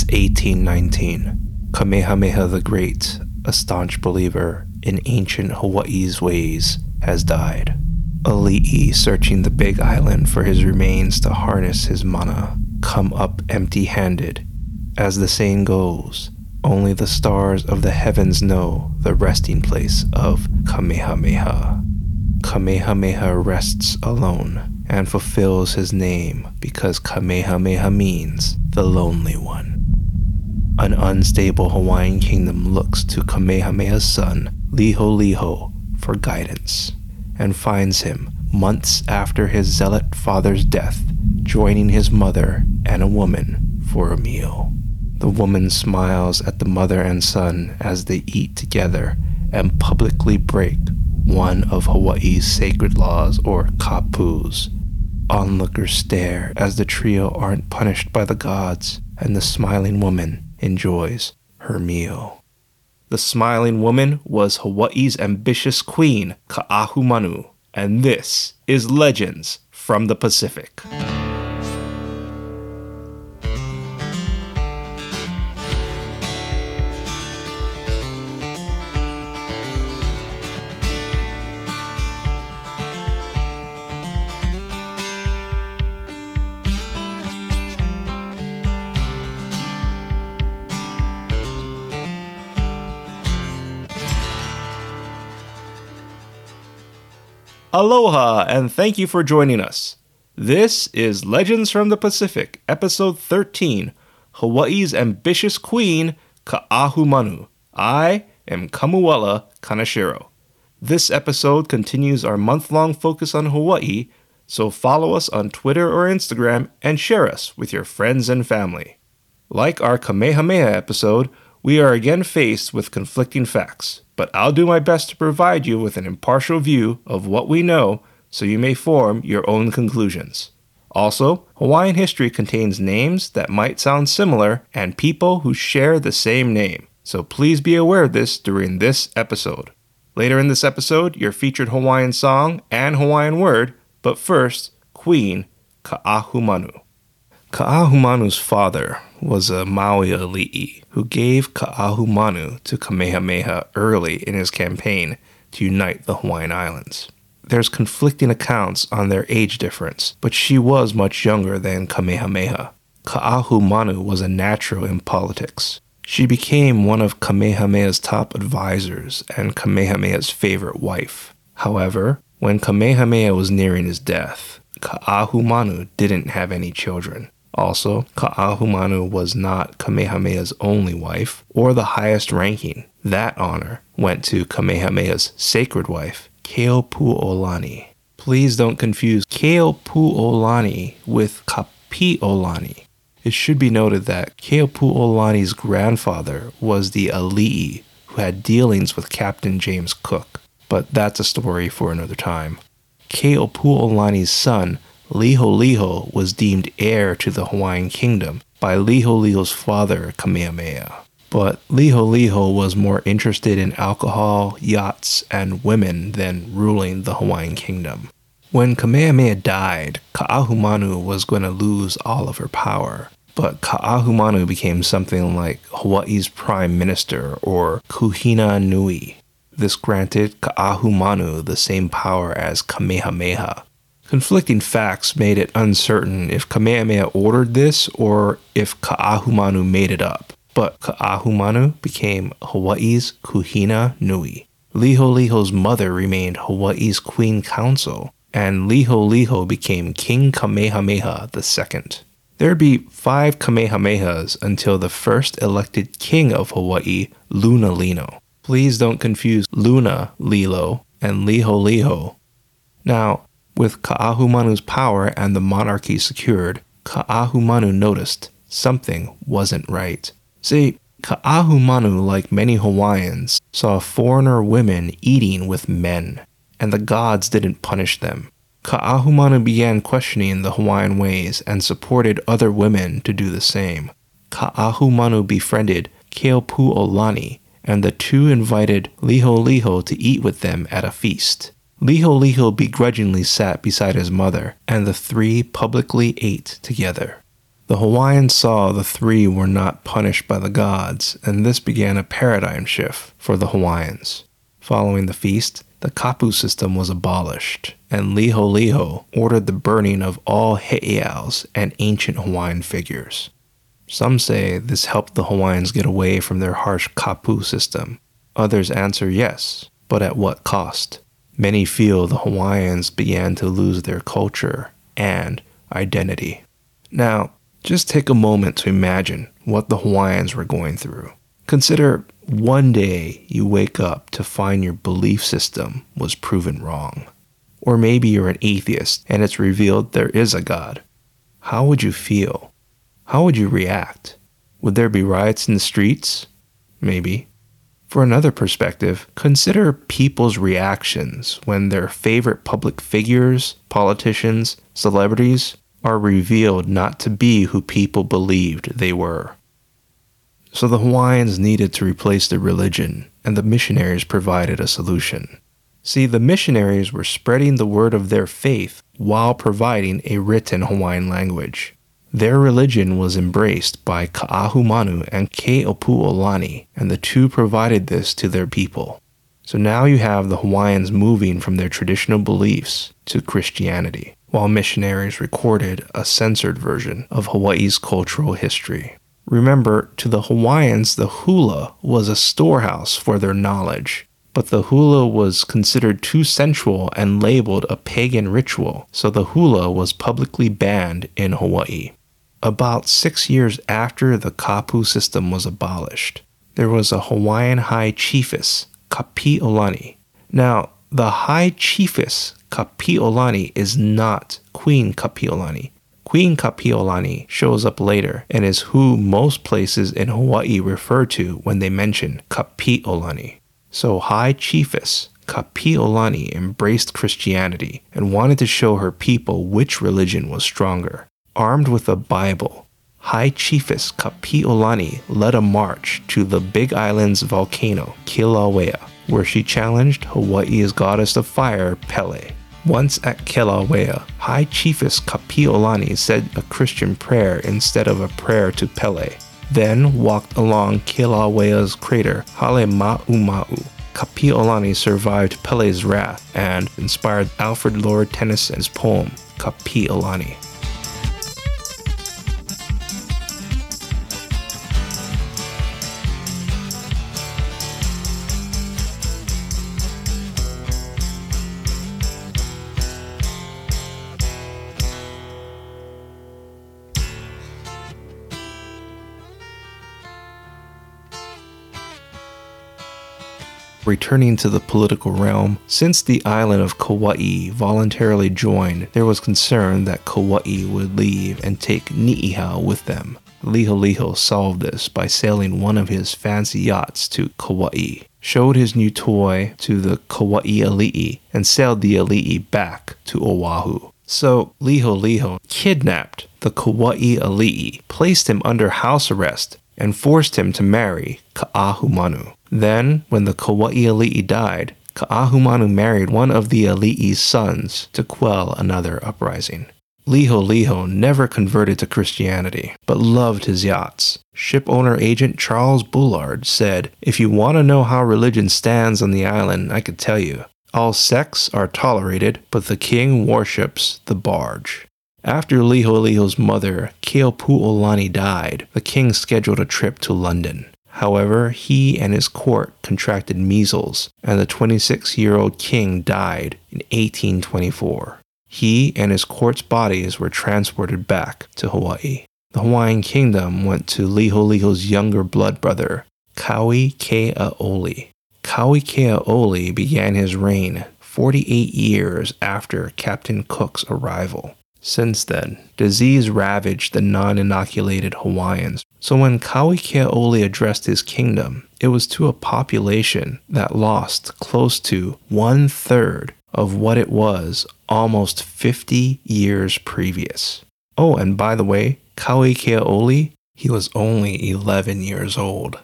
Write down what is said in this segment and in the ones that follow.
It's 1819. Kamehameha the Great, a staunch believer in ancient Hawaii's ways, has died. Ali'i, searching the big island for his remains to harness his mana, come up empty handed. As the saying goes, only the stars of the heavens know the resting place of Kamehameha. Kamehameha rests alone and fulfills his name because Kamehameha means the lonely one. An unstable Hawaiian kingdom looks to Kamehameha's son, Liholiho, for guidance and finds him months after his zealot father's death, joining his mother and a woman for a meal. The woman smiles at the mother and son as they eat together and publicly break one of Hawaii's sacred laws or kapus. Onlookers stare as the trio aren't punished by the gods and the smiling woman enjoys her meal. The smiling woman was Hawaii's ambitious queen, Ka'ahumanu, and this is Legends from the Pacific. Aloha, and thank you for joining us. This is Legends from the Pacific, Episode 13 Hawaii's Ambitious Queen, Ka'ahumanu. I am Kamuela Kanashiro. This episode continues our month long focus on Hawaii, so follow us on Twitter or Instagram and share us with your friends and family. Like our Kamehameha episode, we are again faced with conflicting facts, but I'll do my best to provide you with an impartial view of what we know so you may form your own conclusions. Also, Hawaiian history contains names that might sound similar and people who share the same name, so please be aware of this during this episode. Later in this episode, your featured Hawaiian song and Hawaiian word, but first, Queen Ka'ahumanu. Ka'ahumanu's father was a Maui ali'i who gave Ka'ahumanu to Kamehameha early in his campaign to unite the Hawaiian Islands. There's conflicting accounts on their age difference, but she was much younger than Kamehameha. Ka'ahumanu was a natural in politics. She became one of Kamehameha's top advisors and Kamehameha's favorite wife. However, when Kamehameha was nearing his death, Ka'ahumanu didn't have any children. Also, Ka'ahumanu was not Kamehameha's only wife or the highest ranking. That honor went to Kamehameha's sacred wife, Keopuolani. Please don't confuse Keopuolani with Kapiolani. It should be noted that Keopuolani's grandfather was the Ali'i who had dealings with Captain James Cook, but that's a story for another time. Keopuolani's son, Liholiho was deemed heir to the Hawaiian kingdom by Liholiho's father, Kamehameha. But Liholiho was more interested in alcohol, yachts, and women than ruling the Hawaiian kingdom. When Kamehameha died, Ka'ahumanu was going to lose all of her power. But Ka'ahumanu became something like Hawaii's prime minister or Kuhina Nui. This granted Ka'ahumanu the same power as Kamehameha, Conflicting facts made it uncertain if Kamehameha ordered this or if Ka'ahumanu made it up. But Ka'ahumanu became Hawaii's Kuhina Nui. Liholiho's mother remained Hawaii's Queen Council, and Liholiho became King Kamehameha II. There'd be five Kamehamehas until the first elected king of Hawaii, Lunalilo. Please don't confuse Lunalilo and Liholiho. Now, with Ka'ahumanu's power and the monarchy secured, Ka'ahumanu noticed something wasn't right. See, Ka'ahumanu, like many Hawaiians, saw foreigner women eating with men, and the gods didn't punish them. Ka'ahumanu began questioning the Hawaiian ways and supported other women to do the same. Ka'ahumanu befriended Keopuolani, and the two invited Liholiho to eat with them at a feast. Liholiho begrudgingly sat beside his mother, and the three publicly ate together. The Hawaiians saw the three were not punished by the gods, and this began a paradigm shift for the Hawaiians. Following the feast, the kapu system was abolished, and Liholiho ordered the burning of all heiaus and ancient Hawaiian figures. Some say this helped the Hawaiians get away from their harsh kapu system. Others answer yes, but at what cost? Many feel the Hawaiians began to lose their culture and identity. Now, just take a moment to imagine what the Hawaiians were going through. Consider one day you wake up to find your belief system was proven wrong. Or maybe you're an atheist and it's revealed there is a God. How would you feel? How would you react? Would there be riots in the streets? Maybe. For another perspective, consider people's reactions when their favorite public figures, politicians, celebrities are revealed not to be who people believed they were. So the Hawaiians needed to replace their religion, and the missionaries provided a solution. See, the missionaries were spreading the word of their faith while providing a written Hawaiian language. Their religion was embraced by Ka'ahumanu and Keopuolani, and the two provided this to their people. So now you have the Hawaiians moving from their traditional beliefs to Christianity, while missionaries recorded a censored version of Hawaii's cultural history. Remember, to the Hawaiians, the hula was a storehouse for their knowledge, but the hula was considered too sensual and labeled a pagan ritual, so the hula was publicly banned in Hawaii. About six years after the kapu system was abolished, there was a Hawaiian high chiefess, Kapi'olani. Now, the high chiefess, Kapi'olani, is not Queen Kapi'olani. Queen Kapi'olani shows up later and is who most places in Hawaii refer to when they mention Kapi'olani. So, High Chiefess Kapi'olani embraced Christianity and wanted to show her people which religion was stronger armed with a Bible, High Chiefess Kapi'olani led a march to the Big Island's volcano, Kilauea, where she challenged Hawaii's goddess of fire, Pele. Once at Kilauea, High Chiefess Kapi'olani said a Christian prayer instead of a prayer to Pele, then walked along Kilauea's crater, Halemaumau. Kapi'olani survived Pele's wrath and inspired Alfred Lord Tennyson's poem, Kapi'olani. Returning to the political realm, since the island of Kauai voluntarily joined, there was concern that Kauai would leave and take Ni'ihau with them. Liholiho solved this by sailing one of his fancy yachts to Kauai, showed his new toy to the Kauai Ali'i, and sailed the Ali'i back to Oahu. So Liholiho kidnapped the Kauai Ali'i, placed him under house arrest, and forced him to marry Ka'ahumanu. Then, when the Kauai Ali'i died, Ka'ahumanu married one of the Ali'i's sons to quell another uprising. Liholiho never converted to Christianity, but loved his yachts. Shipowner agent Charles Bullard said, If you want to know how religion stands on the island, I could tell you. All sects are tolerated, but the king worships the barge. After Liholiho's mother, Keopuolani, died, the king scheduled a trip to London. However, he and his court contracted measles, and the 26 year old king died in 1824. He and his court's bodies were transported back to Hawaii. The Hawaiian kingdom went to Liholiho's younger blood brother, Kauikeaouli. Kauikeaouli began his reign 48 years after Captain Cook's arrival. Since then, disease ravaged the non inoculated Hawaiians. So when Kauikeaouli addressed his kingdom, it was to a population that lost close to one third of what it was almost 50 years previous. Oh, and by the way, Kauikeaouli, he was only 11 years old.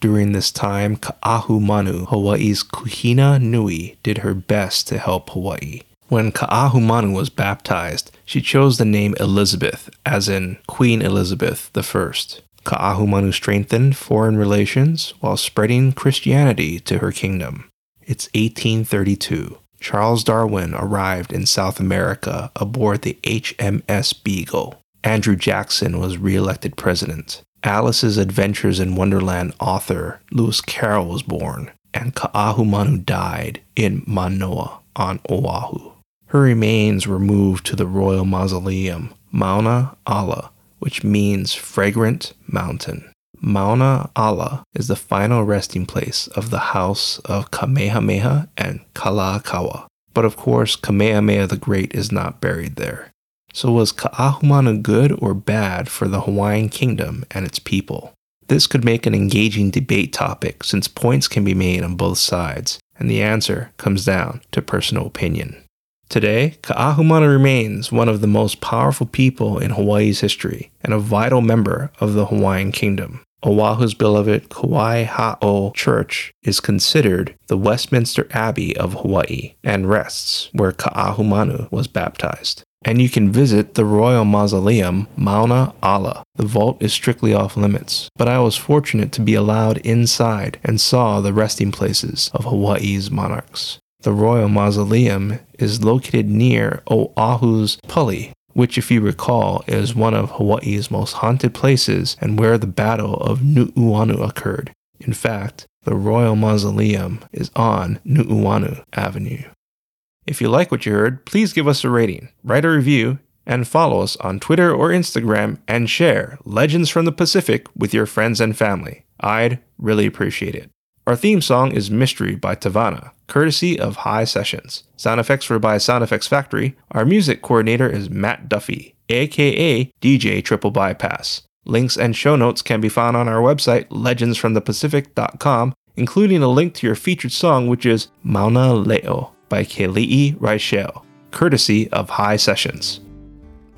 During this time, Ka'ahumanu, Hawaii's Kuhina Nui, did her best to help Hawaii. When Ka'ahumanu was baptized, she chose the name Elizabeth, as in Queen Elizabeth I. Ka'ahumanu strengthened foreign relations while spreading Christianity to her kingdom. It's 1832. Charles Darwin arrived in South America aboard the HMS Beagle. Andrew Jackson was re-elected president. Alice's Adventures in Wonderland author Lewis Carroll was born, and Ka'ahumanu died in Manoa on Oahu. Her remains were moved to the royal mausoleum, Mauna Ala, which means fragrant mountain. Mauna Ala is the final resting place of the house of Kamehameha and Kalakaua. But of course, Kamehameha the Great is not buried there. So was Ka'ahumanu good or bad for the Hawaiian kingdom and its people? This could make an engaging debate topic since points can be made on both sides, and the answer comes down to personal opinion. Today, Ka'ahumanu remains one of the most powerful people in Hawaii's history and a vital member of the Hawaiian kingdom. Oahu's beloved Kawaiaha'o Church is considered the Westminster Abbey of Hawaii and rests where Ka'ahumanu was baptized. And you can visit the Royal Mausoleum, Mauna Ala. The vault is strictly off limits, but I was fortunate to be allowed inside and saw the resting places of Hawaii's monarchs. The Royal Mausoleum is located near Oahu's Pali, which, if you recall, is one of Hawaii's most haunted places and where the Battle of Nu'uanu occurred. In fact, the Royal Mausoleum is on Nu'uanu Avenue. If you like what you heard, please give us a rating, write a review, and follow us on Twitter or Instagram and share Legends from the Pacific with your friends and family. I'd really appreciate it. Our theme song is Mystery by Tavana, courtesy of High Sessions. Sound effects were by Sound Effects Factory. Our music coordinator is Matt Duffy, aka DJ Triple Bypass. Links and show notes can be found on our website, legendsfromthepacific.com, including a link to your featured song, which is Mauna Leo by Keali'i Reichel, courtesy of High Sessions.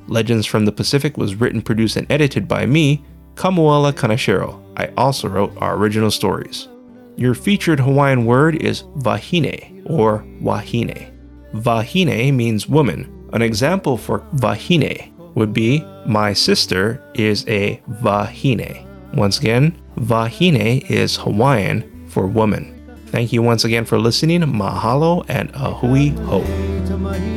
Legends from the Pacific was written, produced, and edited by me, Kamuela Kanashiro. I also wrote our original stories. Your featured Hawaiian word is vahine or wahine. Vahine means woman. An example for vahine would be my sister is a vahine. Once again, vahine is Hawaiian for woman. Thank you once again for listening. Mahalo and ahui ho.